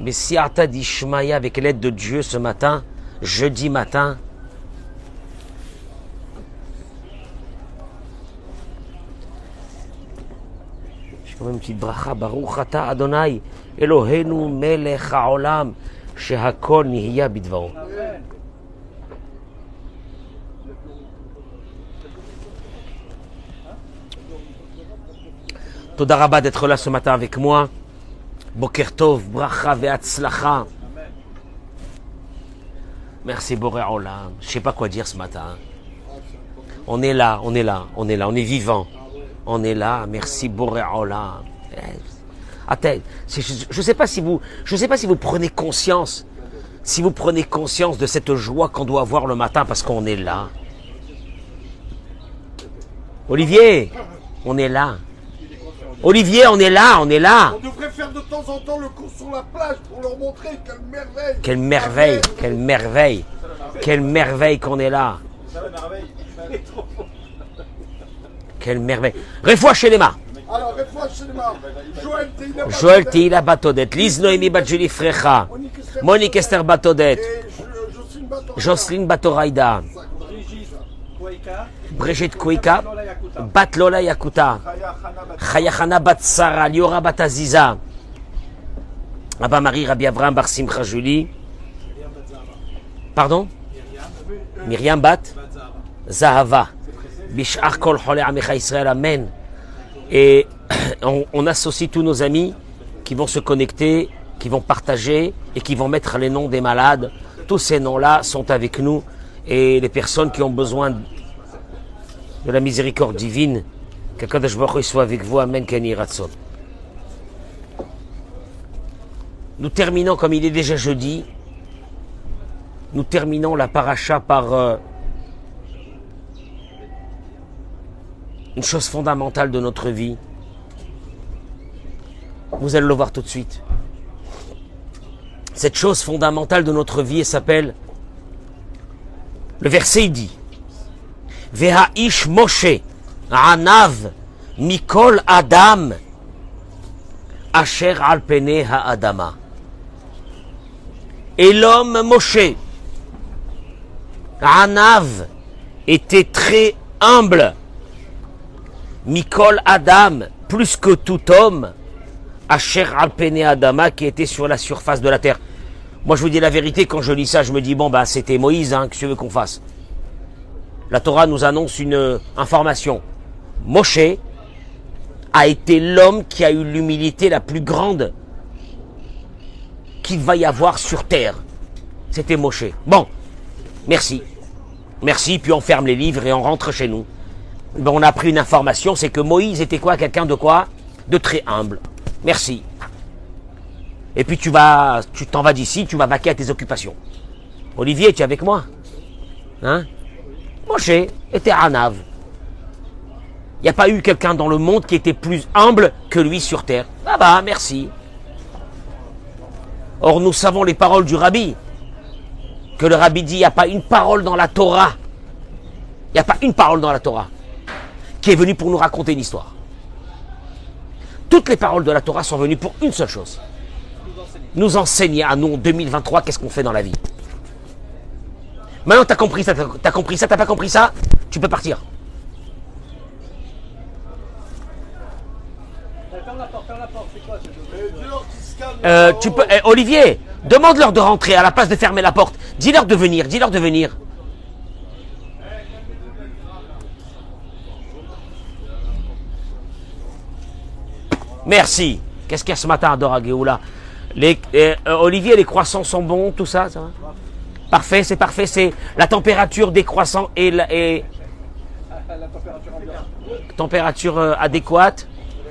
Mais si Dishmaya, avec l'aide de Dieu ce matin, jeudi matin, je fais une petite bracha, Baruch Ata Adonai, Elohenu melech haolam, shehakol nihiya bidvaro. Todaraba d'être là ce matin avec moi. Boker Tov, Bracha Ve'atzlacha. Merci Boré Olam. Je sais pas quoi dire ce matin. On est là, on est là, on est là, on est vivant. On est là. Merci Boré Olam. Eh, je sais pas si vous, je sais pas si vous prenez conscience, si vous prenez conscience de cette joie qu'on doit avoir le matin parce qu'on est là. Olivier, on est là. Olivier, on est là, on est là. On devrait faire de temps en temps le cours sur la plage pour leur montrer quelle merveille. Quelle merveille, quelle merveille, quelle merveille qu'on est là. Quelle merveille. Refoua chez les mains. Alors, Refoua chez les mains. Joël Teila Batodet. Lise Noémie Badjuli Frecha. Monique Esther Batodet. Jocelyne Batoraïda. Brigitte Kouika, Bat Lola Yakuta, Chayachana Bat Sarah, Liora Bat Aziza, Abba Marie Rabbi Avram Bar Simcha Julie, pardon? Myriam Bat Zahava, Bishar Kol Chole Amecha Israël, Amen. Et on, on associe tous nos amis qui vont se connecter, qui vont partager et qui vont mettre les noms des malades. Tous ces noms-là sont avec nous et les personnes qui ont besoin de la miséricorde divine. Que Kadosh Baruch soit avec vous. Amen. Keni Ratson. Nous terminons, comme il est déjà jeudi, nous terminons la paracha par euh, une chose fondamentale de notre vie. Vous allez le voir tout de suite. Cette chose fondamentale de notre vie, elle s'appelle, le verset dit, Veha'ish Moshe, Anav, Mikol Adam, Asher al pene ha'adama. Et l'homme Moshe, Anav, était très humble. Mikol Adam, plus que tout homme, Asher al pene Adama, qui était sur la surface de la terre. Moi, je vous dis la vérité, quand je lis ça, je me dis, bon, ben, c'était Moïse, hein, que tu veux qu'on fasse? La Torah nous annonce une information. Moshe a été l'homme qui a eu l'humilité la plus grande qu'il va y avoir sur terre. C'était Moshe. Bon, merci. Merci, puis on ferme les livres et on rentre chez nous. on a pris une information, c'est que Moïse était quoi? Quelqu'un de quoi? De très humble. Merci. Et puis tu vas, tu t'en vas d'ici, tu vas vaquer à tes occupations. Olivier, tu es avec moi Hein? Moshe était Anav. Il n'y a pas eu quelqu'un dans le monde qui était plus humble que lui sur terre. Ah bah, merci. Or, nous savons les paroles du rabbi. Que le rabbi dit, il n'y a pas une parole dans la Torah. Il n'y a pas une parole dans la Torah qui est venue pour nous raconter une histoire. Toutes les paroles de la Torah sont venues pour une seule chose. Nous enseigner à nous en 2023 qu'est-ce qu'on fait dans la vie. Maintenant, t'as compris ça, t'as compris ça, t'as pas compris ça, tu peux partir. Euh, tu peux, eh, Olivier, demande-leur de rentrer à la place de fermer la porte. Dis-leur de venir, dis-leur de venir. Merci. Qu'est-ce qu'il y a ce matin à les, eh, euh, Olivier, les croissants sont bons, tout ça, ça va Parfait, c'est parfait, c'est la température décroissant et la, température, euh, adéquate.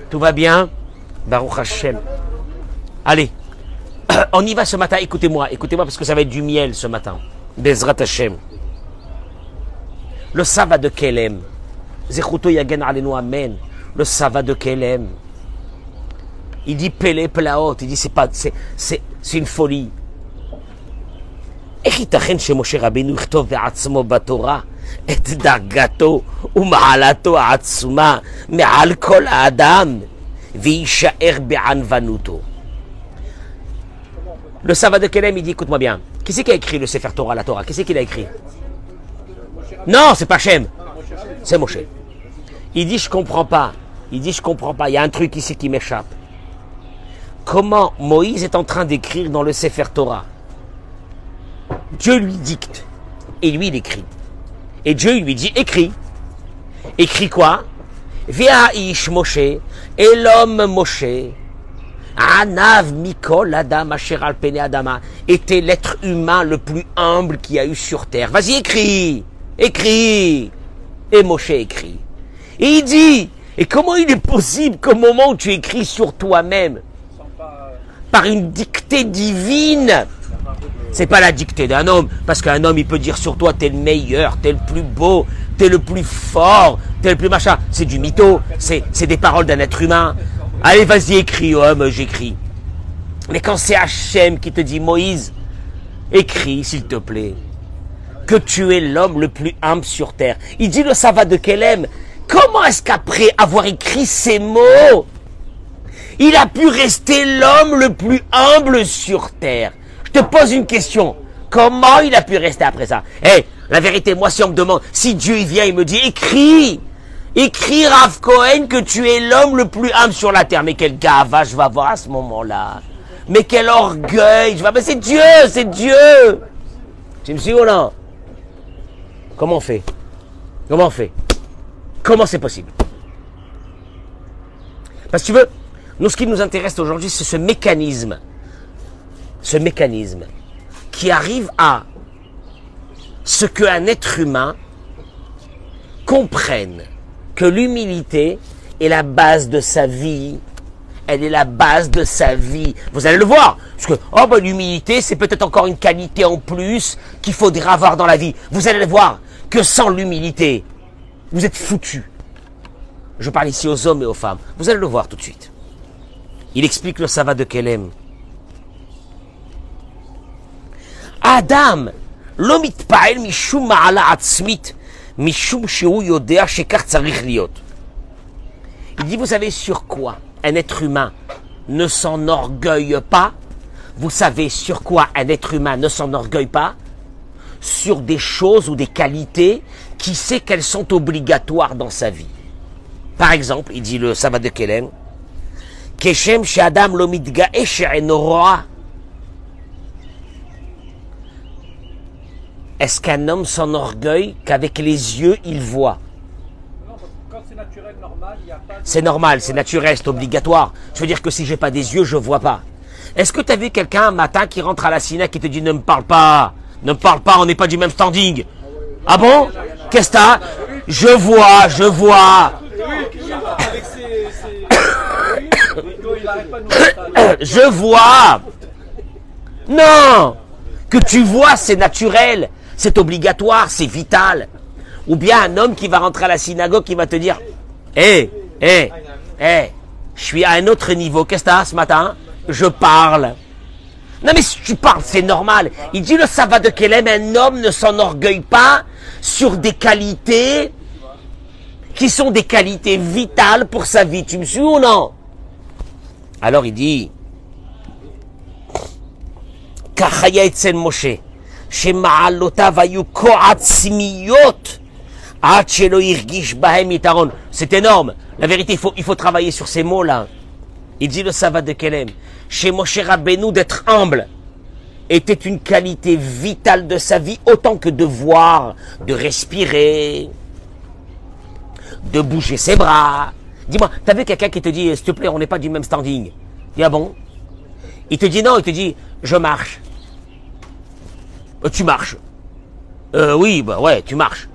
Tout va bien. Baruch Hashem. Allez, on y va ce matin. Écoutez-moi, écoutez-moi parce que ça va être du miel ce matin. Bezrat Hashem. Le Sava de Kelem. Zechuto Yagen Alenu Amen. Le Sava de Kelem. Il dit Pele Plaot. Il dit c'est pas, c'est, c'est, c'est une folie. איך ייתכן שמשה רבינו יכתוב בעצמו בתורה את דרגתו ומעלתו העצומה מעל כל האדם ויישאר בענוונותו? Le Sava de Kelem, il dit, écoute-moi bien, qui c'est qui a écrit le Sefer Torah, la Torah Qui c'est qui l'a écrit Non, c'est pas Shem. C'est Moshe. Il dit, je comprends pas. Il dit, je comprends pas. Il y a un truc ici qui m'échappe. Comment Moïse est en train d'écrire dans le Sefer Torah Dieu lui dicte. Et lui, il écrit. Et Dieu lui dit, écris. Écris quoi? Ish Moshe, et l'homme Moshe, Anav Mikol Adam Asher Pene Adama, était l'être humain le plus humble qu'il y a eu sur terre. Vas-y, écris, écris. Et Moshe écrit. Et il dit, et comment il est possible qu'au moment où tu écris sur toi-même, par une dictée divine, c'est pas la dictée d'un homme, parce qu'un homme, il peut dire sur toi, t'es le meilleur, t'es le plus beau, t'es le plus fort, t'es le plus machin. C'est du mytho, c'est, des paroles d'un être humain. Allez, vas-y, écris, homme, j'écris. Mais quand c'est Hachem qui te dit, Moïse, écris, s'il te plaît, que tu es l'homme le plus humble sur terre. Il dit le Sava de Kelem. Comment est-ce qu'après avoir écrit ces mots, il a pu rester l'homme le plus humble sur terre. Je te pose une question. Comment il a pu rester après ça? Eh, la vérité, moi, si on me demande, si Dieu il vient, il me dit, écris, écris Rav Cohen que tu es l'homme le plus humble sur la terre. Mais quel gava je vais avoir à ce moment-là? Mais quel orgueil je. Mais c'est Dieu, c'est Dieu. Tu me suis ou non? Comment on fait? Comment on fait? Comment c'est possible? Parce que tu veux, nous, ce qui nous intéresse aujourd'hui, c'est ce mécanisme. Ce mécanisme qui arrive à ce qu'un être humain comprenne que l'humilité est la base de sa vie. Elle est la base de sa vie. Vous allez le voir. Parce que, oh ben, l'humilité, c'est peut-être encore une qualité en plus qu'il faudra avoir dans la vie. Vous allez le voir que sans l'humilité, vous êtes foutu. Je parle ici aux hommes et aux femmes. Vous allez le voir tout de suite. Il explique le Sava de Kelem. Adam il dit, vous savez sur quoi un être humain ne s'enorgueille pas? Vous savez sur quoi un être humain ne s'enorgueille pas? Sur des choses ou des qualités qui sait qu'elles sont obligatoires dans sa vie. Par exemple, il dit le sabbat de Kelen, Keshem Adam Lomidga Est-ce qu'un homme s'enorgueille qu'avec les yeux il voit? C'est normal, c'est naturel, c'est obligatoire. Je veux dire que si j'ai pas des yeux, je vois pas. Est-ce que tu as vu quelqu'un un matin qui rentre à la ciné qui te dit ne me parle pas, ne me parle pas, on n'est pas du même standing? Ah bon? Qu'est-ce que t'as? Je vois, je vois. je vois. Non Que tu vois, c'est naturel. C'est obligatoire, c'est vital. Ou bien un homme qui va rentrer à la synagogue qui va te dire Hé, hé, hé, je suis à un autre niveau. Qu'est-ce que t'as ce matin? Je parle. Non mais si tu parles, c'est normal. Il dit le sabbat de Kelem, un homme ne s'enorgueille pas sur des qualités qui sont des qualités vitales pour sa vie. Tu me suis ou non? Alors il dit, Moshe, c'est énorme. La vérité, il faut, il faut travailler sur ces mots-là. Il dit le Sava de Kelem. Chez Moshe Rabbeinu, d'être humble était une qualité vitale de sa vie, autant que de voir, de respirer, de bouger ses bras. Dis-moi, t'as vu quelqu'un qui te dit, s'il te plaît, on n'est pas du même standing? Dis, ah bon? Il te dit non, il te dit, je marche. Euh, tu marches. Euh, oui, bah ouais, tu marches.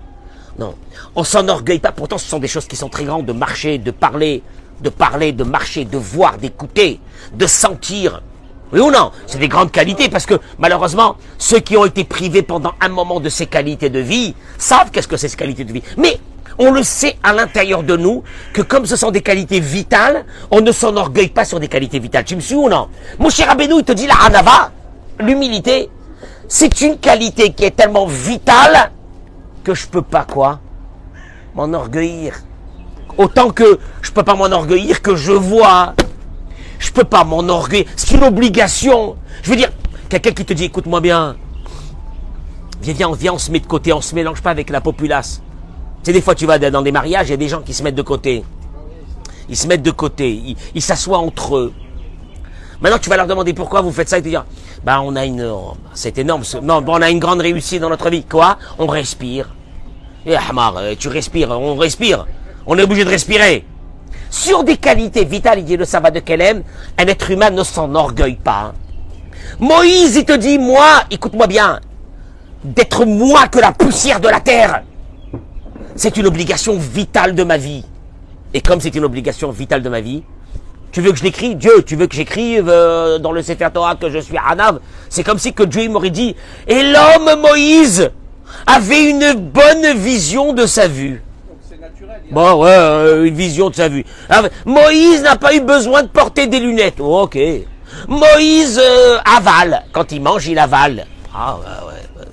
Non, on s'enorgueille pas. Pourtant, ce sont des choses qui sont très grandes de marcher, de parler, de parler, de marcher, de voir, d'écouter, de sentir. Oui ou non? C'est des grandes qualités parce que malheureusement, ceux qui ont été privés pendant un moment de ces qualités de vie savent qu'est-ce que c'est ces qualités de vie. Mais on le sait à l'intérieur de nous que comme ce sont des qualités vitales, on ne s'enorgueille pas sur des qualités vitales. Tu me suis ou non? Mon cher Abénou, il te dit la hanava, l'humilité, c'est une qualité qui est tellement vitale que je peux pas quoi M'enorgueillir. Autant que je peux pas m'enorgueillir que je vois. Je peux pas m'enorgueillir. C'est une obligation. Je veux dire, Quelqu'un qui te dit, écoute-moi bien, viens, viens, viens, on se met de côté, on se mélange pas avec la populace. Sais, des fois, tu vas dans des mariages, il y a des gens qui se mettent de côté. Ils se mettent de côté, ils s'assoient entre eux. Maintenant, tu vas leur demander pourquoi vous faites ça et te dire, bah, on a une, c'est énorme, ce- non, on a une grande réussite dans notre vie. Quoi? On respire. Eh, Hamar, euh, tu respires, on respire. On est obligé de respirer. Sur des qualités vitales, il dit le sabbat de Kelem, un être humain ne s'enorgueille pas. Moïse, il te dit, moi, écoute-moi bien, d'être moins que la poussière de la terre. C'est une obligation vitale de ma vie. Et comme c'est une obligation vitale de ma vie, tu veux que je l'écris Dieu, tu veux que j'écrive euh, dans le Sefer Torah que je suis Hanav? C'est comme si que Dieu m'aurait dit, et l'homme Moïse avait une bonne vision de sa vue. Bon, ouais, euh, une vision de sa vue. Ah, Moïse n'a pas eu besoin de porter des lunettes. Oh, ok. Moïse euh, avale. Quand il mange, il avale. Ah, ouais.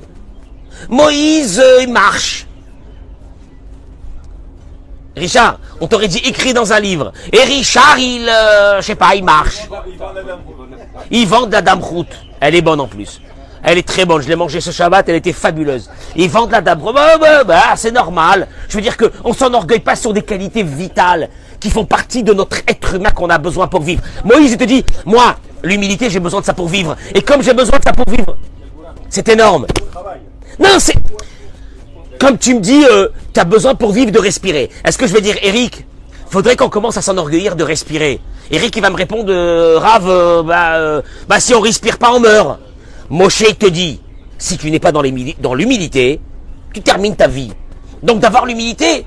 Moïse, marche. Richard, on t'aurait dit écrit dans un livre. Et Richard, il, euh, je sais pas, il marche. Il vend de la dame route. Elle est bonne en plus. Elle est très bonne. Je l'ai mangée ce Shabbat. Elle était fabuleuse. Ils vendent de la dame route. Bah, bah, bah, c'est normal. Je veux dire que on s'enorgueille pas sur des qualités vitales qui font partie de notre être humain qu'on a besoin pour vivre. Moïse, il te dit, moi, l'humilité, j'ai besoin de ça pour vivre. Et comme j'ai besoin de ça pour vivre, c'est énorme. Non, c'est comme tu me dis, tu as besoin pour vivre de respirer. Est-ce que je vais dire, Eric, faudrait qu'on commence à s'enorgueillir de respirer Eric, il va me répondre, euh, Rav, euh, bah, euh, bah, si on respire pas, on meurt. Moshe te dit, si tu n'es pas dans l'humili- dans l'humilité, tu termines ta vie. Donc d'avoir l'humilité,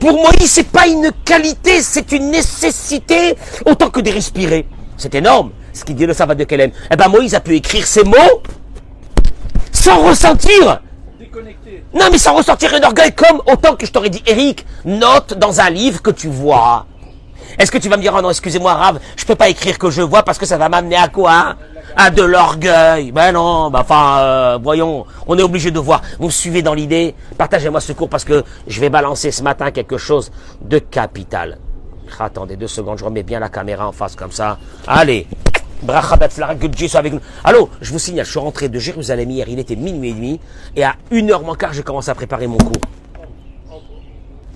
pour Moïse, c'est pas une qualité, c'est une nécessité autant que de respirer. C'est énorme, ce qu'il dit le sabbat de Kelem. Eh ben Moïse a pu écrire ces mots sans ressentir. Non, mais sans ressentir un orgueil, comme autant que je t'aurais dit, Eric, note dans un livre que tu vois. Est-ce que tu vas me dire, oh non, excusez-moi, Rav, je peux pas écrire que je vois parce que ça va m'amener à quoi À de l'orgueil. Ben non, ben enfin, euh, voyons, on est obligé de voir. Vous me suivez dans l'idée? Partagez-moi ce cours parce que je vais balancer ce matin quelque chose de capital. Attendez deux secondes, je remets bien la caméra en face comme ça. Allez Bracha Betzlara, que Dieu soit avec nous. Allô, je vous signale, je suis rentré de Jérusalem hier, il était minuit et demi, et à une heure moins quart, j'ai commencé à préparer mon cours.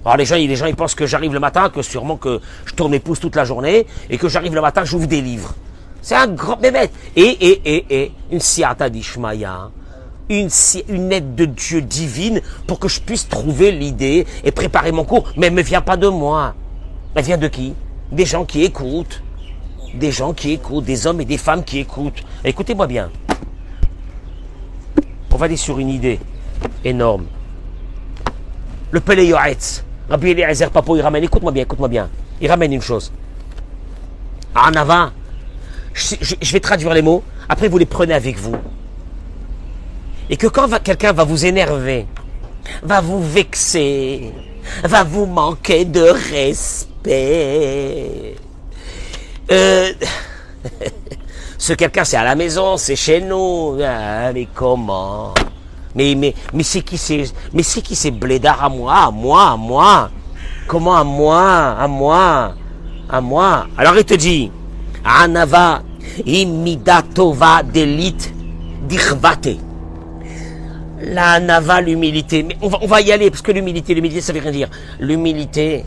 Alors les gens, les gens ils pensent que j'arrive le matin, que sûrement que je tourne mes pouces toute la journée, et que j'arrive le matin, j'ouvre des livres. C'est un grand bébé. Et, et, et, et, une siata d'Ishmaïa, une, une aide de Dieu divine pour que je puisse trouver l'idée et préparer mon cours. Mais elle ne vient pas de moi. Elle vient de qui? Des gens qui écoutent. Des gens qui écoutent, des hommes et des femmes qui écoutent. Écoutez-moi bien. On va aller sur une idée énorme. Le Pele Yoetz, Rabbi Eliezer Papo, il ramène, écoute-moi bien, écoute-moi bien. Il ramène une chose. À Anava, je, je- vais traduire les mots, après vous les prenez avec vous. Et que quand quelqu'un va vous énerver, va vous vexer, va vous manquer de respect, euh, ce quelqu'un, c'est à la maison, c'est chez nous. Ah, mais comment Mais, mais, mais c'est qui c'est Mais c'est qui ces blédards à moi À moi À moi? Comment à moi À moi À moi? Alors il te dit Anava imidatova d'élite d'irvate. La nava, l'humilité. Mais on va, on va y aller, parce que l'humilité, l'humilité, ça veut rien dire. L'humilité,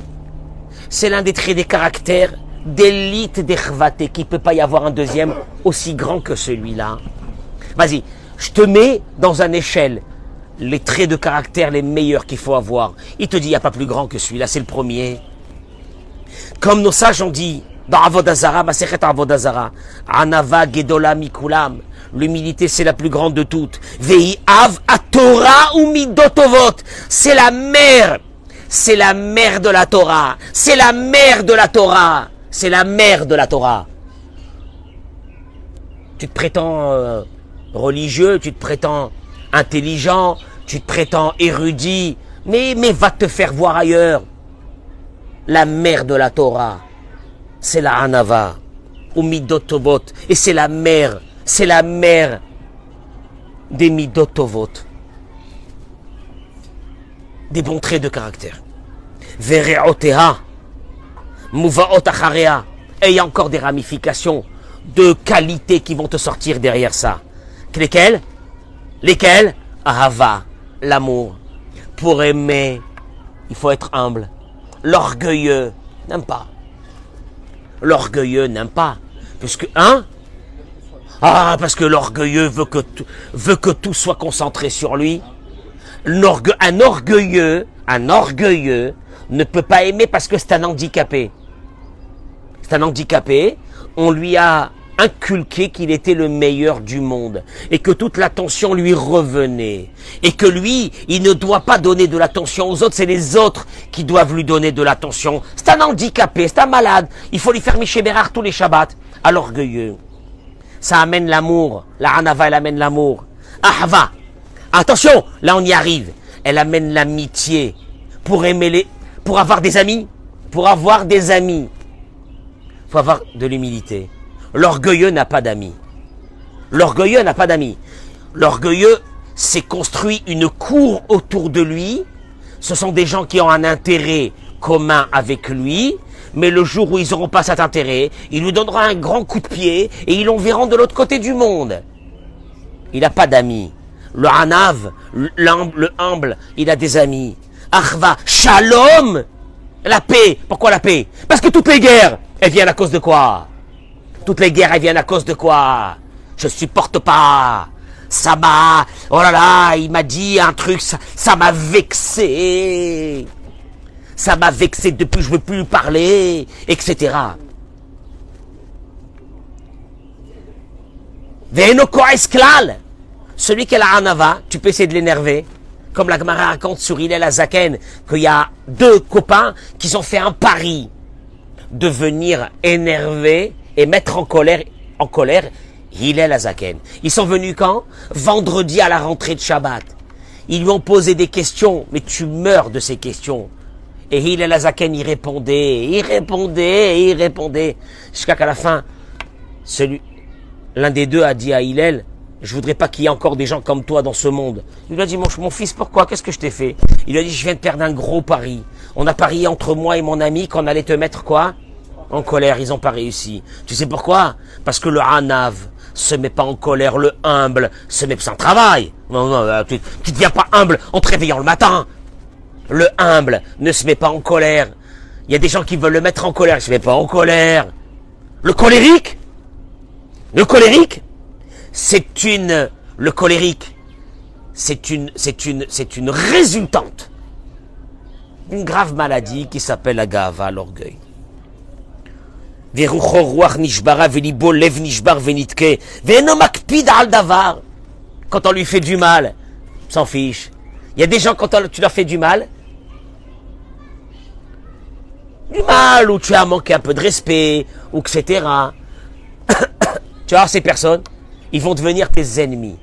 c'est l'un des traits des caractères d'élite des Khvaté, qu'il ne peut pas y avoir un deuxième aussi grand que celui-là. Vas-y, je te mets dans une échelle les traits de caractère les meilleurs qu'il faut avoir. Il te dit, il a pas plus grand que celui-là, c'est le premier. Comme nos sages ont dit dans Avodazara, Masechet Avodazara, Anava Gedola Mikulam, l'humilité c'est la plus grande de toutes. Vei Av Atora ou Midotovot, c'est la mère, c'est la mère de la Torah, c'est la mère de la Torah, c'est la mère de la Torah. Tu te prétends euh, religieux, tu te prétends intelligent, tu te prétends érudit, mais, va te faire voir ailleurs. La mère de la Torah, c'est la Hanava, ou Midotovot, et c'est la mère, c'est la mère des Midotovot, des bons traits de caractère. Vereoteha, Muvaot Acharea, et il y a encore des ramifications de qualité qui vont te sortir derrière ça. Lesquels Lesquels Ahava, l'amour. Pour aimer, il faut être humble. L'orgueilleux n'aime pas. L'orgueilleux n'aime pas. Parce que, hein? Ah, parce que l'orgueilleux veut que tout soit concentré sur lui. un orgueilleux, un orgueilleux ne peut pas aimer parce que c'est un handicapé. C'est un handicapé. On lui a inculqué qu'il était le meilleur du monde et que toute l'attention lui revenait et que lui, il ne doit pas donner de l'attention aux autres, c'est les autres qui doivent lui donner de l'attention. C'est un handicapé, c'est un malade. Il faut lui faire Miché Bérard tous les Shabbats. À l'orgueilleux. Ça amène l'amour. La Hanava, elle amène l'amour. Ahava. Attention, là on y arrive. Elle amène l'amitié pour aimer les, pour avoir des amis. Pour avoir des amis. Faut avoir de l'humilité. L'orgueilleux n'a pas d'amis. L'orgueilleux n'a pas d'amis. L'orgueilleux s'est construit une cour autour de lui. Ce sont des gens qui ont un intérêt commun avec lui. Mais le jour où ils n'auront pas cet intérêt, il lui donnera un grand coup de pied et ils l'enverront de l'autre côté du monde. Il n'a pas d'amis. Le hanav, le humble, il a des amis. Arva, shalom, la paix. Pourquoi la paix? Parce que toutes les guerres, elles viennent à cause de quoi? Toutes les guerres, elles viennent à cause de quoi? Je supporte pas. Ça m'a... Oh là là, il m'a dit un truc, ça m'a vexé. Ça m'a vexé depuis je veux plus lui parler, etc. esclal. Celui qui a la anava, tu peux essayer de l'énerver. Comme la Gemara raconte sur Hillel Azaken, qu'il y a deux copains qui ont fait un pari de venir énerver et mettre en colère, en colère Hillel Azaken. Ils sont venus quand? Vendredi à la rentrée de Shabbat. Ils lui ont posé des questions, mais tu meurs de ces questions. Et Hillel Azaken y répondait, il répondait, il répondait. Jusqu'à qu'à la fin, celui, l'un des deux a dit à Hillel, je voudrais pas qu'il y ait encore des gens comme toi dans ce monde. Il lui a dit, mon, fils, pourquoi? Qu'est-ce que je t'ai fait? Il lui a dit, je viens de perdre un gros pari. On a parié entre moi et mon ami qu'on allait te mettre quoi? En colère, ils n'ont pas réussi. Tu sais pourquoi? Parce que le hanav se met pas en colère, le humble se met sans travail. Non, non, euh, tu ne deviens pas humble en te réveillant le matin. Le humble ne se met pas en colère. Il y a des gens qui veulent le mettre en colère, il se met pas en colère. Le colérique? Le colérique? C'est une... Le colérique, c'est une, c'est une, c'est une résultante d'une grave maladie qui s'appelle la gava, l'orgueil. Quand on lui fait du mal, s'en fiche. Il y a des gens, quand tu leur fais du mal, du mal, ou tu as manqué un peu de respect, ou etc. tu vois, ces personnes, ils vont devenir tes ennemis.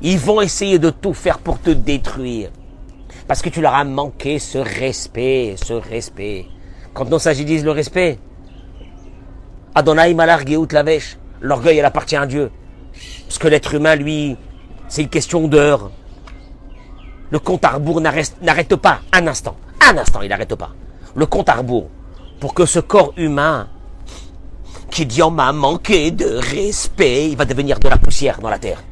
Ils vont essayer de tout faire pour te détruire. Parce que tu leur as manqué ce respect, ce respect. Quand on s'agit le respect, Adonai Malar la vêche. L'orgueil, elle appartient à Dieu. Parce que l'être humain, lui, c'est une question d'heure. Le compte à rebours n'arrête pas un instant. Un instant, il n'arrête pas. Le compte à rebours. Pour que ce corps humain, on m'a manqué de respect, il va devenir de la poussière dans la terre.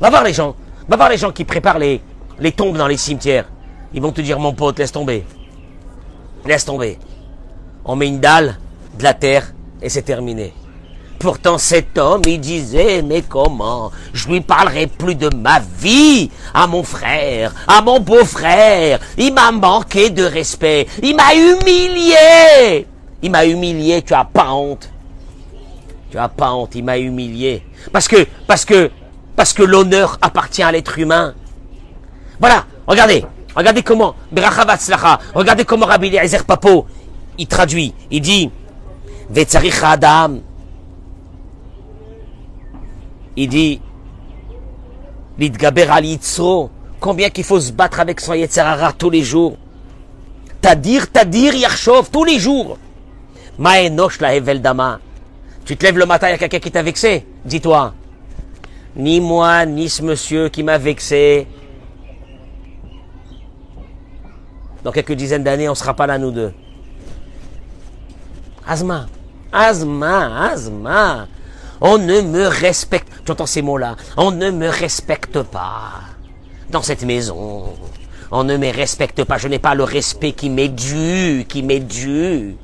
Va voir les gens. Va voir les gens qui préparent les, les tombes dans les cimetières. Ils vont te dire, mon pote, laisse tomber. Laisse tomber. On met une dalle, de la terre, et c'est terminé. Pourtant cet homme, il disait, mais comment Je lui parlerai plus de ma vie à mon frère, à mon beau-frère. Il m'a manqué de respect. Il m'a humilié. Il m'a humilié, tu as pas honte. Tu as pas honte, il m'a humilié. Parce que, parce que, parce que l'honneur appartient à l'être humain. Voilà, regardez, Regardez comment, regardez comment Rabbi Eliezer Papo, il traduit, il dit, Adam, il dit, Lidgaber al combien qu'il faut se battre avec son Yetzerara tous les jours? Tadir, Tadir, Yarshov, tous les jours. Maenosh la Heveldama. Tu te lèves le matin, il y a quelqu'un qui t'a vexé? Dis-toi, ni moi, ni ce monsieur qui m'a vexé, Dans quelques dizaines d'années, on ne sera pas là, nous deux. Asma, Asma, Asma. On ne me respecte. Tu entends ces mots-là On ne me respecte pas. Dans cette maison. On ne me respecte pas. Je n'ai pas le respect qui m'est dû, qui m'est dû.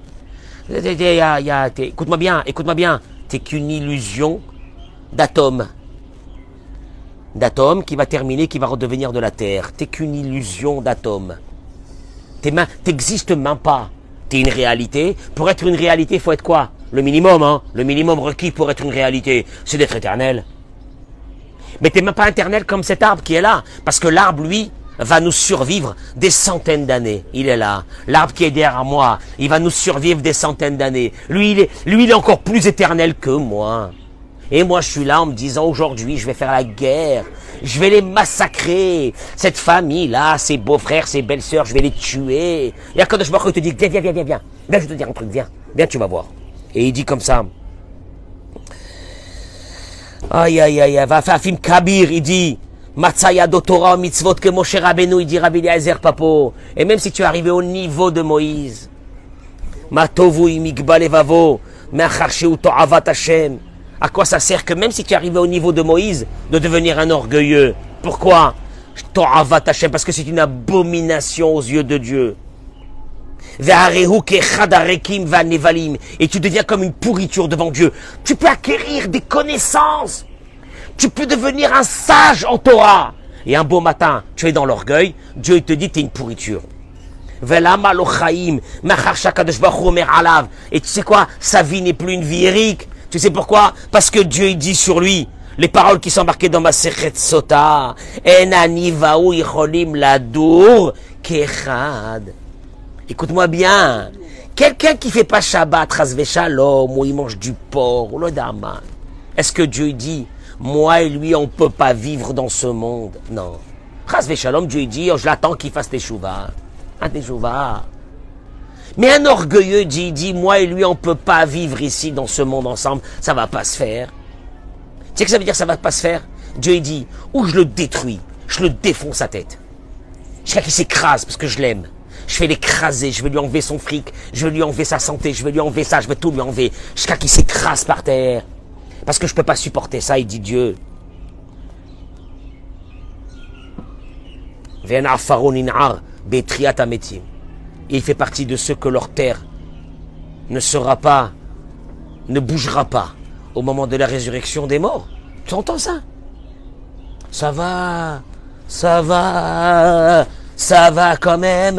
Écoute-moi bien, écoute-moi bien. T'es qu'une illusion d'atome. D'atome qui va terminer, qui va redevenir de la Terre. T'es qu'une illusion d'atome. T'existes même pas. T'es une réalité. Pour être une réalité, il faut être quoi? Le minimum, hein Le minimum requis pour être une réalité, c'est d'être éternel. Mais t'es même pas éternel comme cet arbre qui est là. Parce que l'arbre, lui, va nous survivre des centaines d'années. Il est là. L'arbre qui est derrière moi, il va nous survivre des centaines d'années. Lui, il est, lui, il est encore plus éternel que moi. Et moi, je suis là en me disant, aujourd'hui, je vais faire la guerre. Je vais les massacrer. Cette famille-là, ses beaux-frères, ses belles-sœurs, je vais les tuer. Et quand je il te dit, viens, viens, viens, viens, viens. Viens, je te dire un truc, viens. Viens, tu vas voir. Et il dit comme ça. Aïe, aïe, aïe, va faire un film Kabir, il dit, Matsaya Torah mitzvot que Moshe Rabbeinu, il dit Rabbi Eliezer Papo. Et même si tu es arrivé au niveau de Moïse, Matovu imikba levavo, to'avat Hashem. À quoi ça sert que même si tu es au niveau de Moïse, de devenir un orgueilleux? Pourquoi? To'avat parce que c'est une abomination aux yeux de Dieu. Et tu deviens comme une pourriture devant Dieu. Tu peux acquérir des connaissances tu peux devenir un sage en Torah. Et un beau matin, tu es dans l'orgueil, Dieu te dit, tu es une pourriture. Et tu sais quoi? Sa vie n'est plus une vie héroïque. Tu sais pourquoi? Parce que Dieu dit sur lui les paroles qui sont marquées dans ma Sechet Sota. Écoute-moi bien. Quelqu'un qui fait pas Shabbat, shalom, ou il mange du porc, ou le Est-ce que Dieu dit moi et lui, on peut pas vivre dans ce monde? Non. Shalom, Dieu dit, oh, je l'attends qu'il fasse des chouvas. Un des Mais un orgueilleux dit, dit, moi et lui, on peut pas vivre ici dans ce monde ensemble. Ça va pas se faire. Tu sais que ça veut dire ça va pas se faire? Dieu dit, ou je le détruis, je le défonce sa tête. Jusqu'à qu'il s'écrase parce que je l'aime. Je vais l'écraser, je vais lui enlever son fric, je vais lui enlever sa santé, je vais lui enlever ça, je vais tout lui enlever. Jusqu'à qu'il s'écrase par terre. Parce que je ne peux pas supporter ça, il dit Dieu. Il fait partie de ceux que leur terre ne sera pas, ne bougera pas au moment de la résurrection des morts. Tu entends ça? Ça va, ça va, ça va quand même.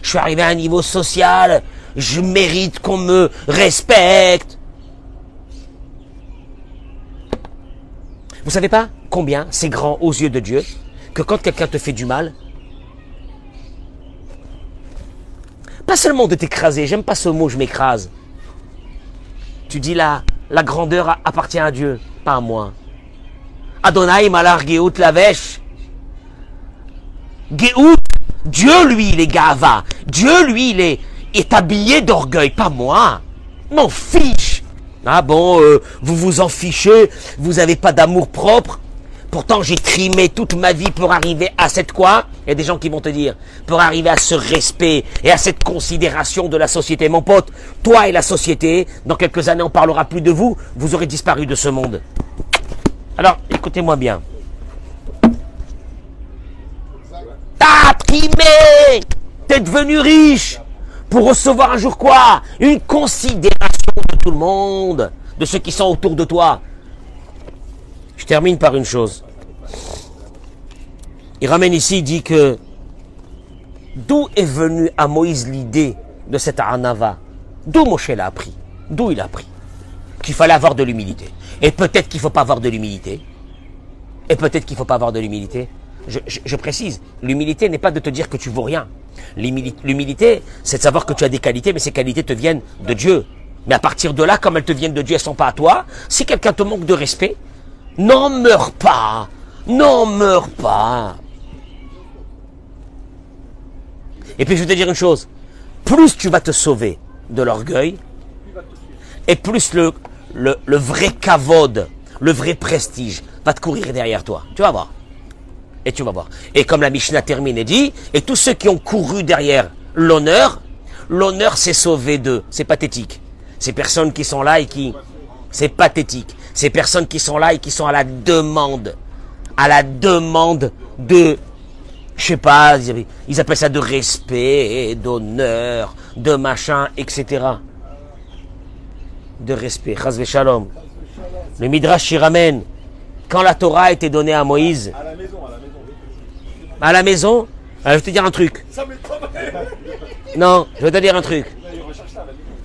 Je suis arrivé à un niveau social, je mérite qu'on me respecte. Vous savez pas combien c'est grand aux yeux de Dieu que quand quelqu'un te fait du mal, pas seulement de t'écraser, j'aime pas ce mot, je m'écrase. Tu dis là, la grandeur appartient à Dieu, pas à moi. Adonai malar Geout Lavesh. Geout, Dieu lui, il est gava. Dieu lui, il est, est habillé d'orgueil, pas moi. M'en fiche. Ah bon, euh, vous vous en fichez, vous n'avez pas d'amour propre? Pourtant, j'ai trimé toute ma vie pour arriver à cette quoi? Il y a des gens qui vont te dire, pour arriver à ce respect et à cette considération de la société. Mon pote, toi et la société, dans quelques années, on parlera plus de vous, vous aurez disparu de ce monde. Alors, écoutez-moi bien. T'as trimé T'es devenu riche pour recevoir un jour quoi? Une considération de tout le monde, de ceux qui sont autour de toi. Je termine par une chose. Il ramène ici, il dit que d'où est venue à Moïse l'idée de cette Anava D'où Moshe l'a appris? D'où il a appris? Qu'il fallait avoir de l'humilité. Et peut-être qu'il ne faut pas avoir de l'humilité. Et peut-être qu'il ne faut pas avoir de l'humilité. Je, précise, l'humilité n'est pas de te dire que tu vaux rien. L'humilité, c'est de savoir que tu as des qualités, mais ces qualités te viennent de Dieu. Mais à partir de là, comme elles te viennent de Dieu, elles sont pas à toi. Si quelqu'un te manque de respect, n'en meurs pas. N'en meurs pas. Et puis je vais te dire une chose. Plus tu vas te sauver de l'orgueil, et plus le, vrai kavod, le vrai prestige va te courir derrière toi. Tu vas voir. Et tu vas voir. Et comme la Mishnah termine et dit, et tous ceux qui ont couru derrière l'honneur, l'honneur s'est sauvé d'eux. C'est pathétique Ces personnes qui sont là et qui... C'est pathétique. Ces personnes qui sont là et qui sont à la demande, à la demande de, je sais pas, ils appellent ça de respect, d'honneur, de machin, etc. De respect. Shalom. Le Midrash y ramène. Quand la Torah a été donnée à Moïse. À la maison, à la maison. À la maison Je vais te dire un truc. Non, je vais te dire un truc.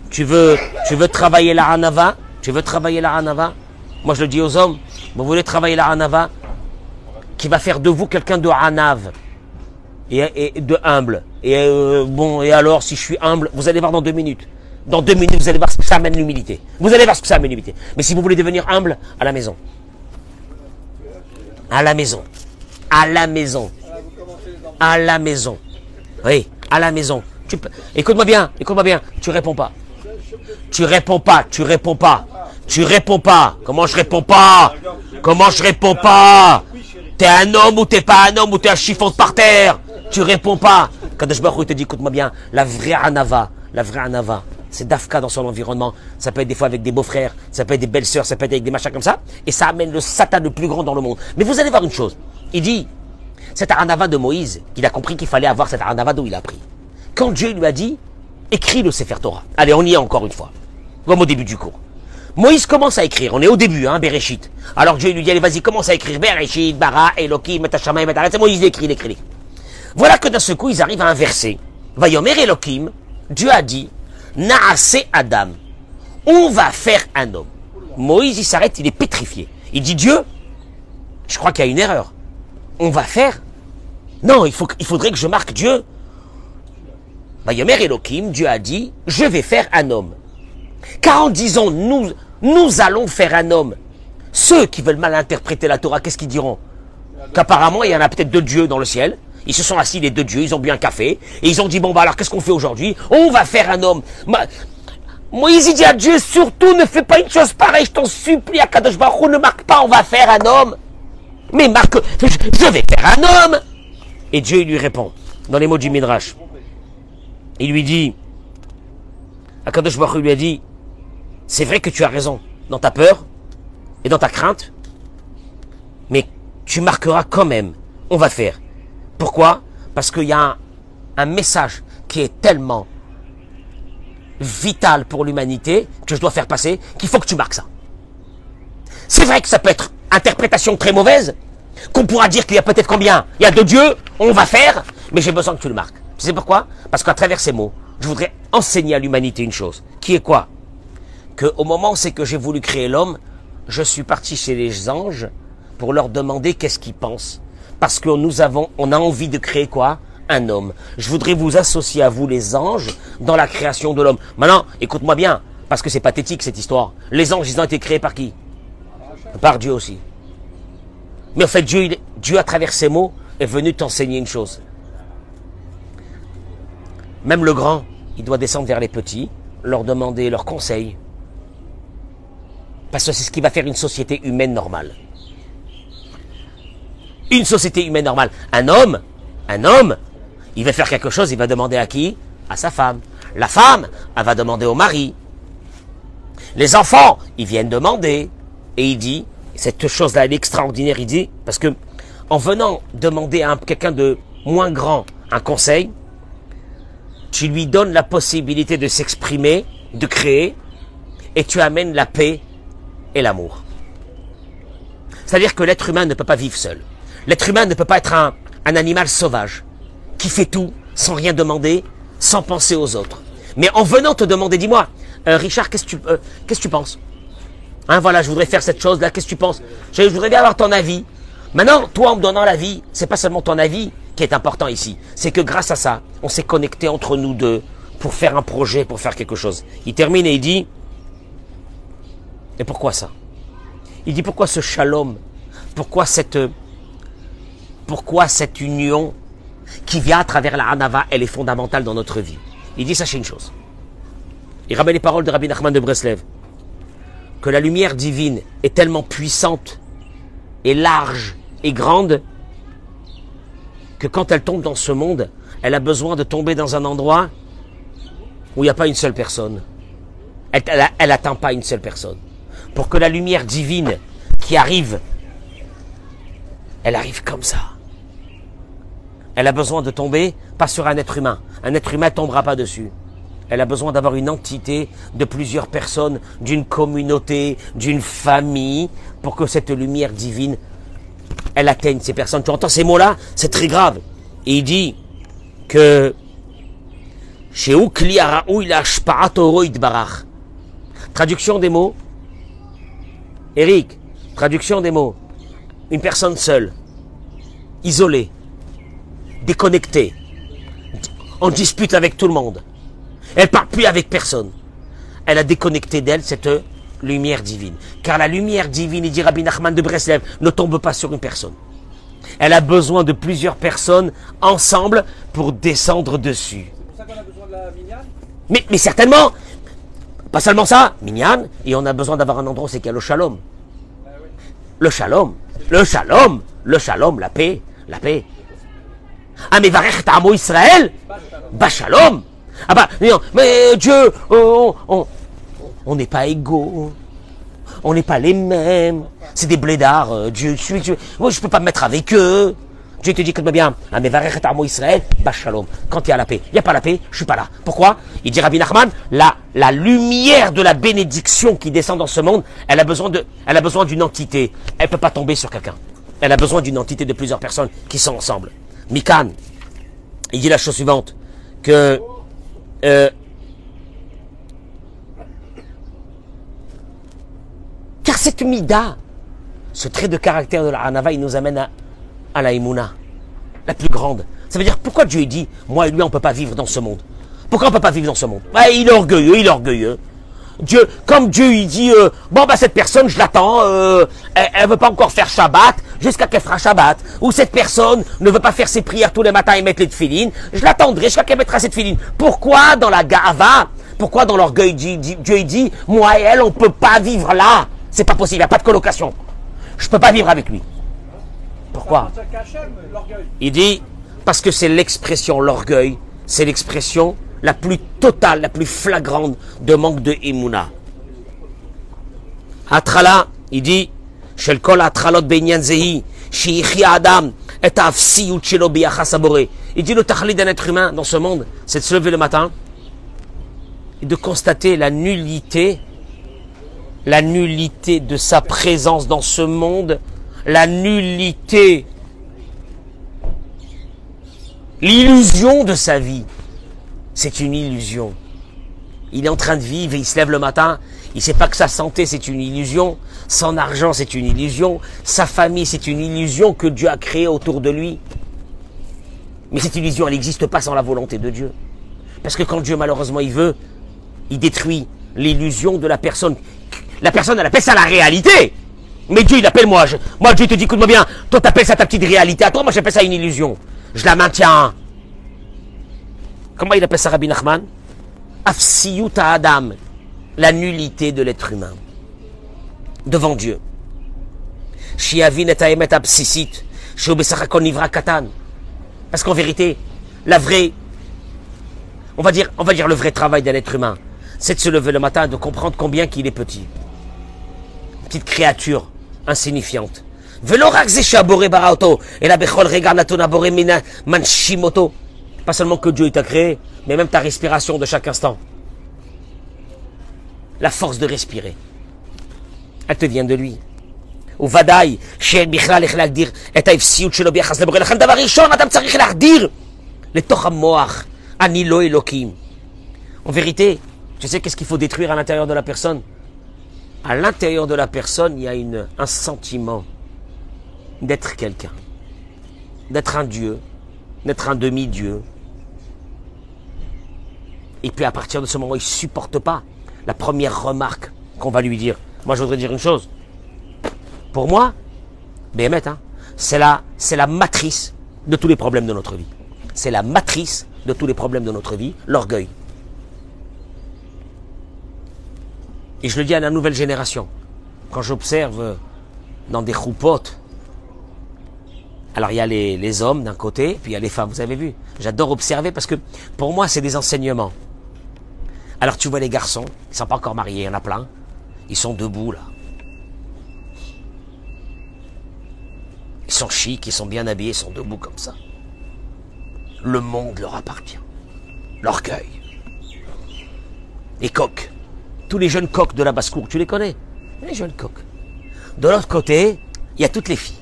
Tu veux, tu veux travailler la Hanava? Tu veux travailler la Hanava? Moi je le dis aux hommes, vous voulez travailler la Hanava? Qui va faire de vous quelqu'un de Hanav et, de humble. Et euh, bon, et alors si je suis humble, vous allez voir dans deux minutes. Dans deux minutes, vous allez voir ce que ça amène l'humilité. Vous allez voir ce que ça amène l'humilité. Mais si vous voulez devenir humble, à la maison. À la maison. À la maison. À la maison. Oui, à la maison. Écoute-moi bien, écoute-moi bien. Tu réponds pas. Tu réponds pas, tu réponds pas. Tu réponds pas. Comment je réponds pas? Comment je réponds pas? T'es un homme ou t'es pas un homme ou t'es un chiffon par terre? Tu réponds pas. Kadosh Baruch te dit, écoute-moi bien, la vraie anava, la vraie anava, c'est Dafka dans son environnement. Ça peut être des fois avec des beaux-frères, ça peut être des belles-sœurs, ça peut être avec des machins comme ça. Et ça amène le Satan le plus grand dans le monde. Mais vous allez voir une chose. Il dit, cet Aranava de Moïse, qu'il a compris qu'il fallait avoir cet Aranava d'où il a pris. Quand Dieu lui a dit, écris le Sefer Torah. Allez, on y est encore une fois. Comme au début du cours. Moïse commence à écrire. On est au début, hein, Bereshit. Alors Dieu lui dit, allez, vas-y, commence à écrire. Bereshit, Bara, Elohim, Metashama, Metaret. C'est Moïse écrit, il écrit. Voilà que d'un ce coup, ils arrivent à un verset. Vayomer Elohim, Dieu a dit, Naase Adam. On va faire un homme? Moïse, il s'arrête, il est pétrifié. Il dit, Dieu, je crois qu'il y a une erreur. On va faire Non, il, faudrait que je marque Dieu. Vayomer Elohim, Dieu a dit, je vais faire un homme. Car en disant, nous, nous allons faire un homme, ceux qui veulent mal interpréter la Torah, qu'est-ce qu'ils diront? Qu'apparemment, il y en a peut-être deux dieux dans le ciel. Ils se sont assis, les deux dieux, ils ont bu un café, et ils ont dit, bon, bah alors qu'est-ce qu'on fait aujourd'hui? On va faire un homme. Moïse dit à Dieu, surtout ne fais pas une chose pareille, je t'en supplie, à Kadosh Baruch ne marque pas, on va faire un homme. Mais marque, je vais faire un homme. Et Dieu lui répond, dans les mots du Midrash. Il lui dit, Akadosh Baruch lui a dit, c'est vrai que tu as raison dans ta peur et dans ta crainte, mais tu marqueras quand même. On va faire. Pourquoi? Parce qu'il y a un, message qui est tellement vital pour l'humanité que je dois faire passer qu'il faut que tu marques ça. C'est vrai que ça peut être interprétation très mauvaise, qu'on pourra dire qu'il y a peut-être combien Il y a deux dieux, on va faire, mais j'ai besoin que tu le marques. Tu sais pourquoi? Parce qu'à travers ces mots, je voudrais enseigner à l'humanité une chose, qui est quoi? Que au moment où c'est que j'ai voulu créer l'homme, je suis parti chez les anges pour leur demander qu'est-ce qu'ils pensent. Parce que nous avons, on a envie de créer quoi? Un homme. Je voudrais vous associer à vous les anges dans la création de l'homme. Maintenant, écoute-moi bien, parce que c'est pathétique cette histoire. Les anges, ils ont été créés par qui? Par Dieu aussi. Mais en fait, Dieu, Dieu à travers ces mots est venu t'enseigner une chose. Même le grand, il doit descendre vers les petits, leur demander leurs conseils. Parce que c'est ce qui va faire une société humaine normale. Une société humaine normale. Un homme, un homme, il va faire quelque chose, il va demander à qui? À sa femme. La femme, elle va demander au mari. Les enfants, ils viennent demander. Et il dit, cette chose-là, elle est extraordinaire, il dit, parce que en venant demander à quelqu'un de moins grand un conseil, tu lui donnes la possibilité de s'exprimer, de créer, et tu amènes la paix et l'amour. C'est-à-dire que l'être humain ne peut pas vivre seul. L'être humain ne peut pas être un, animal sauvage, qui fait tout, sans rien demander, sans penser aux autres. Mais en venant te demander, dis-moi, euh, Richard, qu'est-ce que tu, euh, qu'est-ce que tu penses? Hein, voilà, je voudrais faire cette chose-là, qu'est-ce que tu penses? Je, voudrais bien avoir ton avis. Maintenant, toi, en me donnant l'avis, c'est pas seulement ton avis, qui est important ici, c'est que grâce à ça, on s'est connecté entre nous deux pour faire un projet, pour faire quelque chose. Il termine et il dit, et pourquoi ça? Il dit pourquoi ce shalom? Pourquoi cette, pourquoi cette union qui vient à travers la Hanava, elle est fondamentale dans notre vie? Il dit, sachez une chose. Il ramène les paroles de Rabbi Nachman de Breslev. Que la lumière divine est tellement puissante et large et grande que quand elle tombe dans ce monde, elle a besoin de tomber dans un endroit où il n'y a pas une seule personne. elle n'atteint pas une seule personne. Pour que la lumière divine qui arrive, elle arrive comme ça. Elle a besoin de tomber, pas sur un être humain. Un être humain tombera pas dessus. Elle a besoin d'avoir une entité de plusieurs personnes, d'une communauté, d'une famille, pour que cette lumière divine, elle atteigne ces personnes. Tu entends ces mots-là? C'est très grave. Et il dit que chez Traduction des mots. Eric, traduction des mots. Une personne seule, isolée, déconnectée, en dispute avec tout le monde. Elle parle plus avec personne. Elle a déconnecté d'elle cette lumière divine. Car la lumière divine, il dit Rabbi Nachman de Breslev, ne tombe pas sur une personne. Elle a besoin de plusieurs personnes ensemble pour descendre dessus. C'est pour ça qu'on a besoin de la mignane mais, mais certainement Pas seulement ça, mignane, et on a besoin d'avoir un endroit où c'est qu'il y a le shalom. Ah le shalom, le shalom, le shalom, la paix, la paix. Ah mais Varech Israël? Bah shalom ah bah, mais Dieu, on n'est pas égaux. On n'est pas les mêmes. C'est des blédards. Euh, Dieu, je, moi, je peux pas me mettre avec eux. Dieu te dit, écoute-moi bien, Israël, shalom. Quand il y a la paix, il n'y a pas la paix, je suis pas là. Pourquoi? Il dit Rabbi Nachman, la, la lumière de la bénédiction qui descend dans ce monde, elle a besoin de, elle a besoin d'une entité. Elle peut pas tomber sur quelqu'un. Elle a besoin d'une entité de plusieurs personnes qui sont ensemble. Mikan, il dit la chose suivante, que euh, car cette mida, ce trait de caractère de la Hanava, il nous amène à, la Imuna, la plus grande. Ça veut dire pourquoi Dieu dit, moi et lui, on ne peut pas vivre dans ce monde? Pourquoi on ne peut pas vivre dans ce monde? Il est orgueilleux, il est orgueilleux. Dieu, comme Dieu il dit, euh, bon bah cette personne, je l'attends, euh, elle, ne veut pas encore faire Shabbat jusqu'à qu'elle fera Shabbat. Ou cette personne ne veut pas faire ses prières tous les matins et mettre les tefilines, je l'attendrai jusqu'à qu'elle mettra ses tefilines. Pourquoi dans la gava, pourquoi dans l'orgueil Dieu il dit, moi et elle, on peut pas vivre là. C'est pas possible, il n'y a pas de colocation. Je peux pas vivre avec lui. Pourquoi? Il dit, parce que c'est l'expression, l'orgueil, c'est l'expression la plus totale, la plus flagrante de manque de Imuna. Atrala, il dit, adam, et Il dit le tahli d'un être humain dans ce monde, c'est de se lever le matin et de constater la nullité, la nullité de sa présence dans ce monde, la nullité, l'illusion de sa vie c'est une illusion. Il est en train de vivre il se lève le matin, il ne sait pas que sa santé c'est une illusion, son argent c'est une illusion, sa famille c'est une illusion que Dieu a créée autour de lui. Mais cette illusion, elle n'existe pas sans la volonté de Dieu. Parce que quand Dieu malheureusement il veut, il détruit l'illusion de la personne. La personne, elle appelle ça la réalité. Mais Dieu, il appelle moi. moi, Dieu te dit, écoute-moi bien, toi t'appelles ça ta petite réalité. À toi, moi j'appelle ça une illusion. Je la maintiens. Comment il appelle ça Rabbi Nachman? Afsiyuta Adam, la nullité de l'être humain devant Dieu. Parce qu'en vérité, la vraie, on va dire, on va dire le vrai travail d'un être humain, c'est de se lever le matin de comprendre combien qu'il est petit. petite créature insignifiante. Et la bechol manshimoto. Pas seulement que Dieu t'a créé, mais même ta respiration de chaque instant. La force de respirer. Elle te vient de lui. וודאי שאין בכלל איך להגדיר את האפסיות שלו ביחס לבורא. לכן דבר ראשון אדם צריך להחדיר לתוך המוח, אני לא אלוקים. En vérité, tu sais qu'est-ce qu'il faut détruire à l'intérieur de la personne À l'intérieur de la personne, il y a une, un sentiment d'être quelqu'un, d'être un Dieu, d'être un demi-dieu, et puis à partir de ce moment, il ne supporte pas la première remarque qu'on va lui dire. Moi, je voudrais dire une chose. Pour moi, Béhémet, hein, c'est la, la matrice de tous les problèmes de notre vie. C'est la matrice de tous les problèmes de notre vie, l'orgueil. Et je le dis à la nouvelle génération. Quand j'observe dans des roupotes, alors il y a les, les hommes d'un côté, puis il y a les femmes, vous avez vu? J'adore observer parce que pour moi c'est des enseignements. Alors tu vois les garçons, ils sont pas encore mariés, il y en a plein. Ils sont debout là. Ils sont chics, ils sont bien habillés, ils sont debout comme ça. Le monde leur appartient. L'orgueil. Les coqs. Tous les jeunes coqs de la basse-cour, tu les connais? Les jeunes coqs. De l'autre côté, il y a toutes les filles.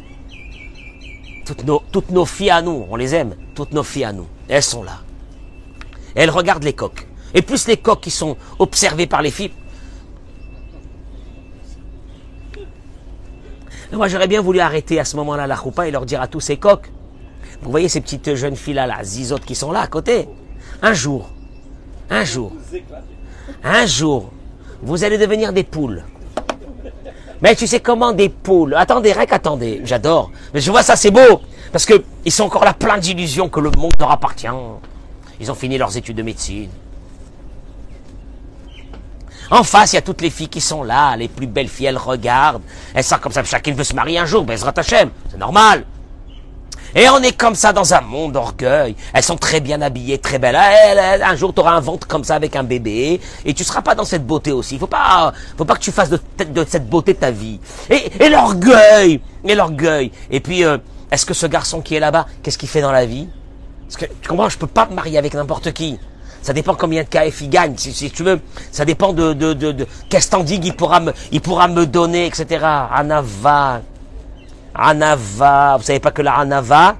Toutes nos filles à nous, on les aime. Toutes nos filles à nous. Elles sont là. Elles regardent les coqs. Et plus les coqs qui sont observés par les filles. Moi, j'aurais bien voulu arrêter à ce moment-là la roupa et leur dire à tous ces coqs, vous voyez ces petites jeunes filles-là, là, zizotes qui sont là à côté, un jour, un jour, un jour, vous allez devenir des poules. Mais tu sais comment des poules? Attendez, Rec, attendez, j'adore. Mais je vois ça, c'est beau. Parce que ils sont encore là plein d'illusions que le monde leur appartient. Ils ont fini leurs études de médecine. En face, il y a toutes les filles qui sont là, les plus belles filles, elles regardent. Elles sont comme ça, chacune veut se marier un jour, Bezrat Hashem, c'est normal. Et on est comme ça dans un monde d'orgueil. Elles sont très bien habillées, très belles. un jour, tu auras un ventre comme ça avec un bébé. Et tu seras pas dans cette beauté aussi. Faut pas, faut pas que tu fasses de, cette beauté ta vie. Et, et l'orgueil. Et l'orgueil. Et puis, euh, est-ce que ce garçon qui est là-bas, qu'est-ce qu'il fait dans la vie? Parce tu comprends, je peux pas me marier avec n'importe qui. Ça dépend combien de KF il gagne, si, tu veux. Ça dépend de, de, de, de quel il pourra me, il pourra me donner, etc. Anava. Anava. Vous savez pas que la Anava,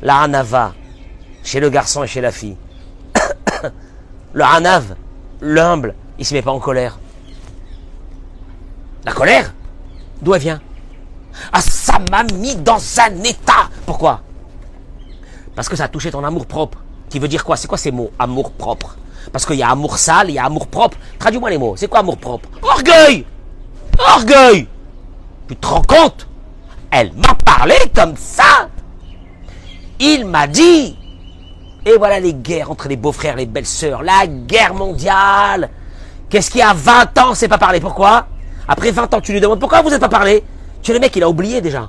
la Anava, chez le garçon et chez la fille. le Anav, l'humble, il se met pas en colère. La colère D'où elle vient? Ah, ça m'a mis dans un état Pourquoi? Parce que ça a touché ton amour propre. Qui veut dire quoi? C'est quoi ces mots? Amour propre. Parce qu'il y a amour sale, il y a amour propre. Traduis-moi les mots. C'est quoi amour propre? Orgueil Orgueil Tu te rends compte? Elle m'a parlé comme ça Il m'a dit Et voilà les guerres entre les beaux-frères, les belles-sœurs. La guerre mondiale Qu'est-ce qu'il y a? 20 ans, c'est pas parlé Pourquoi? Après 20 ans, tu lui demandes pourquoi vous n'êtes pas parlé? Tu es le mec, il a oublié déjà.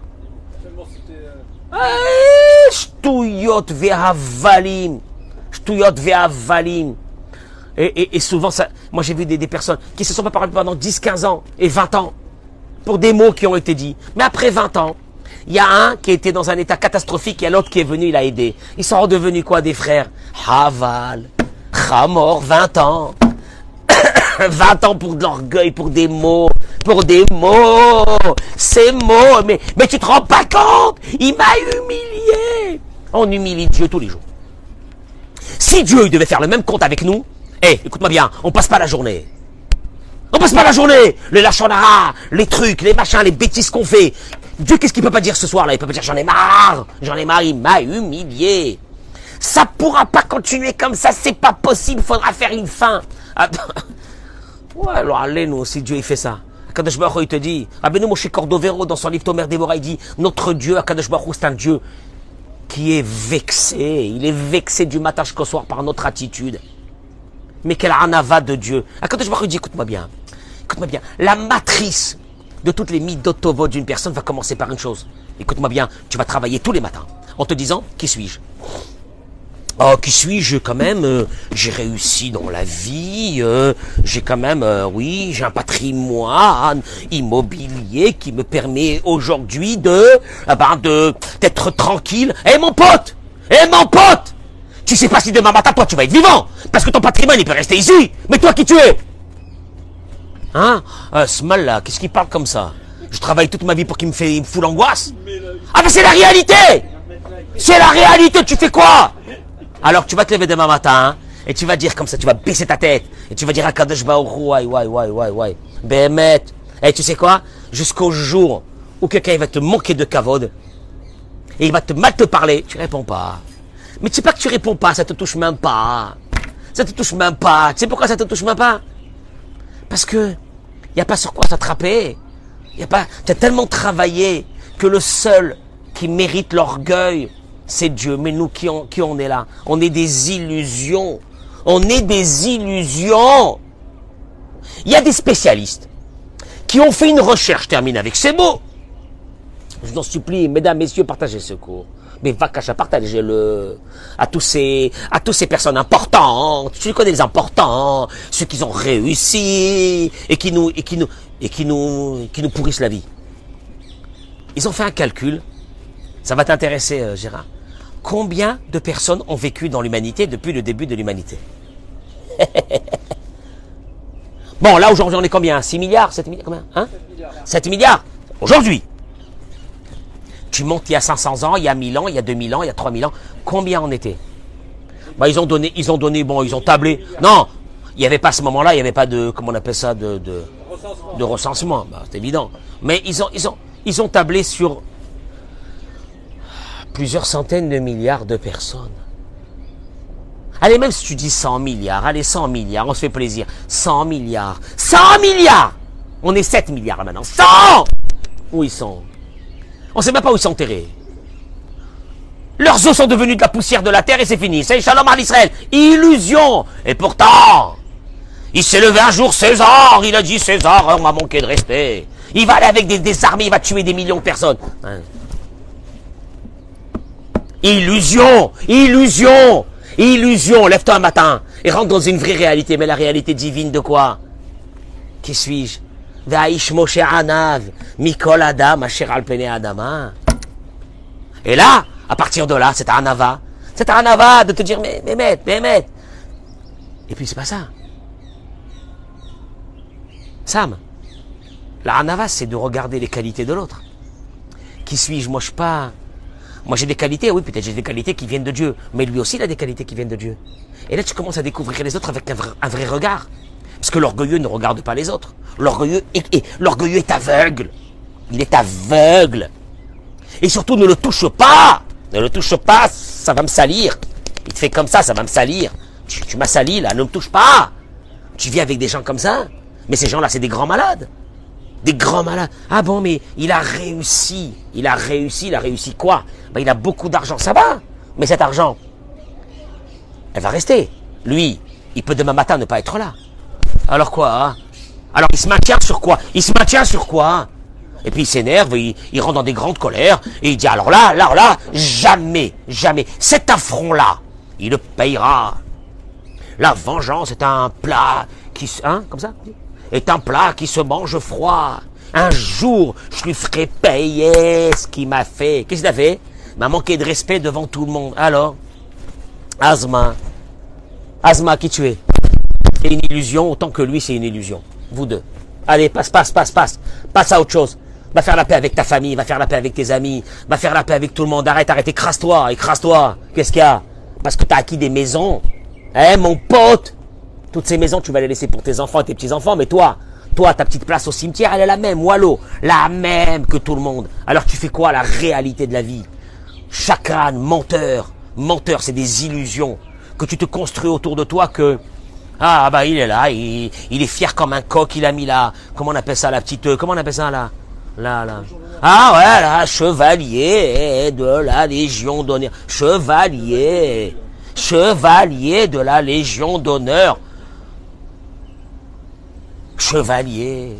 Shtuyot ve'havalim. Et, et, et souvent, ça, moi j'ai vu des, des personnes qui se sont pas parlé pendant 10, 15 ans et 20 ans pour des mots qui ont été dits. Mais après 20 ans, il y a un qui était dans un état catastrophique et l'autre qui est venu, il a aidé. Ils sont redevenus quoi des frères? Haval, Hamor, 20 ans. 20 ans pour de l'orgueil, pour des mots, pour des mots. Ces mots, mais, mais tu te rends pas compte? Il m'a humilié. On humilie Dieu tous les jours. Si Dieu il devait faire le même compte avec nous, eh, écoute-moi bien, on passe pas la journée. On passe pas la journée Les lachonara, les trucs, les machins, les bêtises qu'on fait. Dieu, qu'est-ce qu'il peut pas dire ce soir là? Il peut pas dire j'en ai marre J'en ai marre, il m'a humilié. Ça pourra pas continuer comme ça, c'est pas possible, faudra faire une fin. Ouais, alors allez, nous, si Dieu il fait ça. Akadosh il te dit, Abenu Moshe Cordovero, dans son livre Tomer Déborah, il dit, notre Dieu, Akadosh Baruch c'est un Dieu qui est vexé. Il est vexé du matin jusqu'au soir par notre attitude. Mais quelle anava de Dieu. Akadosh Baruch dit, écoute-moi bien. Écoute-moi bien. La matrice de toutes les midotovo d'une personne va commencer par une chose. Écoute-moi bien, tu vas travailler tous les matins en te disant, qui suis-je? Oh, qui suis-je quand même euh, J'ai réussi dans la vie. euh, j'ai quand même, euh, oui, j'ai un patrimoine immobilier qui me permet aujourd'hui de, ah ben, de d'être tranquille. Eh mon pote, eh mon pote, tu sais pas si demain matin toi tu vas être vivant, parce que ton patrimoine il peut rester ici. Mais toi qui tu es? Hein? Euh, Ce mal là, qu'est-ce qu'il parle comme ça? Je travaille toute ma vie pour qu'il me fait, il me fout l'angoisse. Ah mais c'est la réalité C'est la réalité. Tu fais quoi? Alors tu vas te lever demain matin et tu vas dire comme ça, tu vas baisser ta tête et tu vas dire à Kadosh Baruch ouais, ouais, ouais, ouais, Bémet. Et tu sais quoi? Jusqu'au jour où quelqu'un va te manquer de kavod et il va te mal te parler, tu réponds pas. Mais tu sais pas que tu réponds pas, ça te touche même pas. Ça te touche même pas. Tu sais pourquoi ça te touche même pas? Parce que y a pas sur quoi s'attraper. Y a pas. Tu as tellement travaillé que le seul qui mérite l'orgueil, c'est Dieu. Mais nous, qui on, qui on est là On est des illusions. On est des illusions. Il y a des spécialistes qui ont fait une recherche, termine avec ces mots. Je vous en supplie, mesdames, messieurs, partagez ce cours. Mais va cacher partagez-le à tous ces, à tous ces personnes importantes. Tu connais les importants, ceux qui ont réussi et qui nous, et qui nous, et qui nous, qui nous pourrissent la vie. Ils ont fait un calcul. Ça va t'intéresser, euh, Gérard? Combien de personnes ont vécu dans l'humanité depuis le début de l'humanité Bon, là aujourd'hui on est combien? 6 milliards? 7 milliards? Combien? Hein? 7 milliards? Aujourd'hui Tu montes il y a 500 ans, il y a 1000 ans, il y a 2000 ans, il y a 3000 ans. Combien on était? Bah, ils ont donné, ils ont donné, bon, ils ont tablé. Non, il n'y avait pas à ce moment-là, il n'y avait pas de, comment on appelle ça, de, de, de recensement. Bah, c'est évident. Mais ils ont, ils ont, ils ont tablé sur plusieurs centaines de milliards de personnes. Allez, même si tu dis 100 milliards, allez, 100 milliards, on se fait plaisir. 100 milliards. 100 milliards On est 7 milliards maintenant. 100 Où ils sont? On ne sait même pas où ils sont enterrés. Leurs os sont devenus de la poussière de la terre et c'est fini. C'est Shalom à l'Israël. Illusion. Et pourtant, il s'est levé un jour César. Il a dit César, on m'a manqué de respect. Il va aller avec des, armées, il va tuer des millions de personnes. Hein? Illusion. Illusion. Illusion. Lève-toi un matin et rentre dans une vraie réalité. Mais la réalité divine de quoi? Qui suis-je? Mikol Adam, Adama. Et là, à partir de là, c'est anava. C'est anava de te dire, mais, mais, mais. Et puis c'est pas ça. Sam, la anava, c'est de regarder les qualités de l'autre. Qui suis-je? Moi, je suis pas. Moi, j'ai des qualités, oui, peut-être j'ai des qualités qui viennent de Dieu. Mais lui aussi, il a des qualités qui viennent de Dieu. Et là, tu commences à découvrir les autres avec un vrai, regard. Parce que l'orgueilleux ne regarde pas les autres. L'orgueilleux est, aveugle. Il est aveugle. Et surtout, ne le touche pas. Ne le touche pas, ça va me salir. Il te fait comme ça, ça va me salir. Tu, m'as sali là, ne me touche pas. Tu vis avec des gens comme ça. Mais ces gens-là, c'est des grands malades. Des grands malades. Ah bon, mais il a réussi. Il a réussi, il a réussi quoi? Ben, Il a beaucoup d'argent, ça va. Mais cet argent, elle va rester. Lui, il peut demain matin ne pas être là. Alors quoi hein? Alors il se maintient sur quoi? Il se maintient sur quoi et puis il s'énerve, il, il, rentre dans des grandes colères, et il dit alors là, là, là, jamais, jamais, cet affront-là, il le payera. La vengeance est un plat qui, hein, comme ça, est un plat qui se mange froid. Un jour, je lui ferai payer ce qu'il m'a fait. Qu'est-ce qu'il a fait? M'a manqué de respect devant tout le monde. Alors, Asma, Asma, qui tu es? C'est une illusion, autant que lui, c'est une illusion. Vous deux. Allez, passe, passe, passe, passe. Passe à autre chose. Va faire la paix avec ta famille, va faire la paix avec tes amis, va faire la paix avec tout le monde. Arrête, arrête, écrase-toi, écrase-toi. Qu'est-ce qu'il y a? Parce que tu as acquis des maisons. Eh, mon pote Toutes ces maisons, tu vas les laisser pour tes enfants et tes petits-enfants, mais toi, toi, ta petite place au cimetière, elle est la même, Wallo, la même que tout le monde. Alors tu fais quoi La réalité de la vie? Chacun, menteur. Menteur, c'est des illusions que tu te construis autour de toi que ah bah il est là, il, il, est fier comme un coq, il a mis là, comment on appelle ça la petite, comment on appelle ça là Là, là. Ah ouais, là, chevalier de la Légion d'honneur. Chevalier. Chevalier de la Légion d'honneur. Chevalier.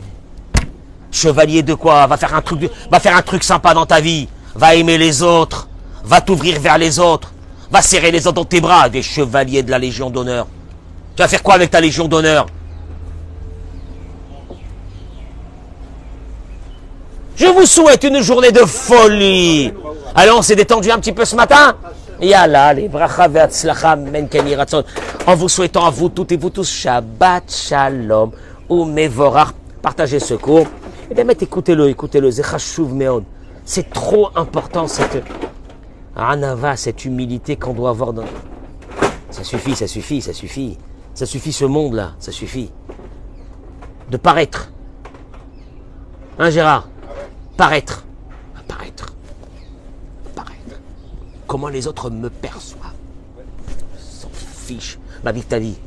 Chevalier de quoi? Va faire un truc, va faire un truc sympa dans ta vie. Va aimer les autres. Va t'ouvrir vers les autres. Va serrer les autres dans tes bras. Des chevaliers de la Légion d'honneur. Tu vas faire quoi avec ta Légion d'honneur? Je vous souhaite une journée de folie. Allez, on s'est détendu un petit peu ce matin En vous souhaitant à vous toutes et vous tous Shabbat Shalom ou Mevorach. Partagez ce cours. Et eh bien, écoutez-le, écoutez-le. C'est trop important cette anava, cette humilité qu'on doit avoir dans. Ça suffit, ça suffit, ça suffit. Ça suffit ce monde-là, ça suffit. De paraître. Hein, Gérard? Paraître. Paraître. Paraître. Comment les autres me perçoivent. S'en fiche. Ma vie, ta vie.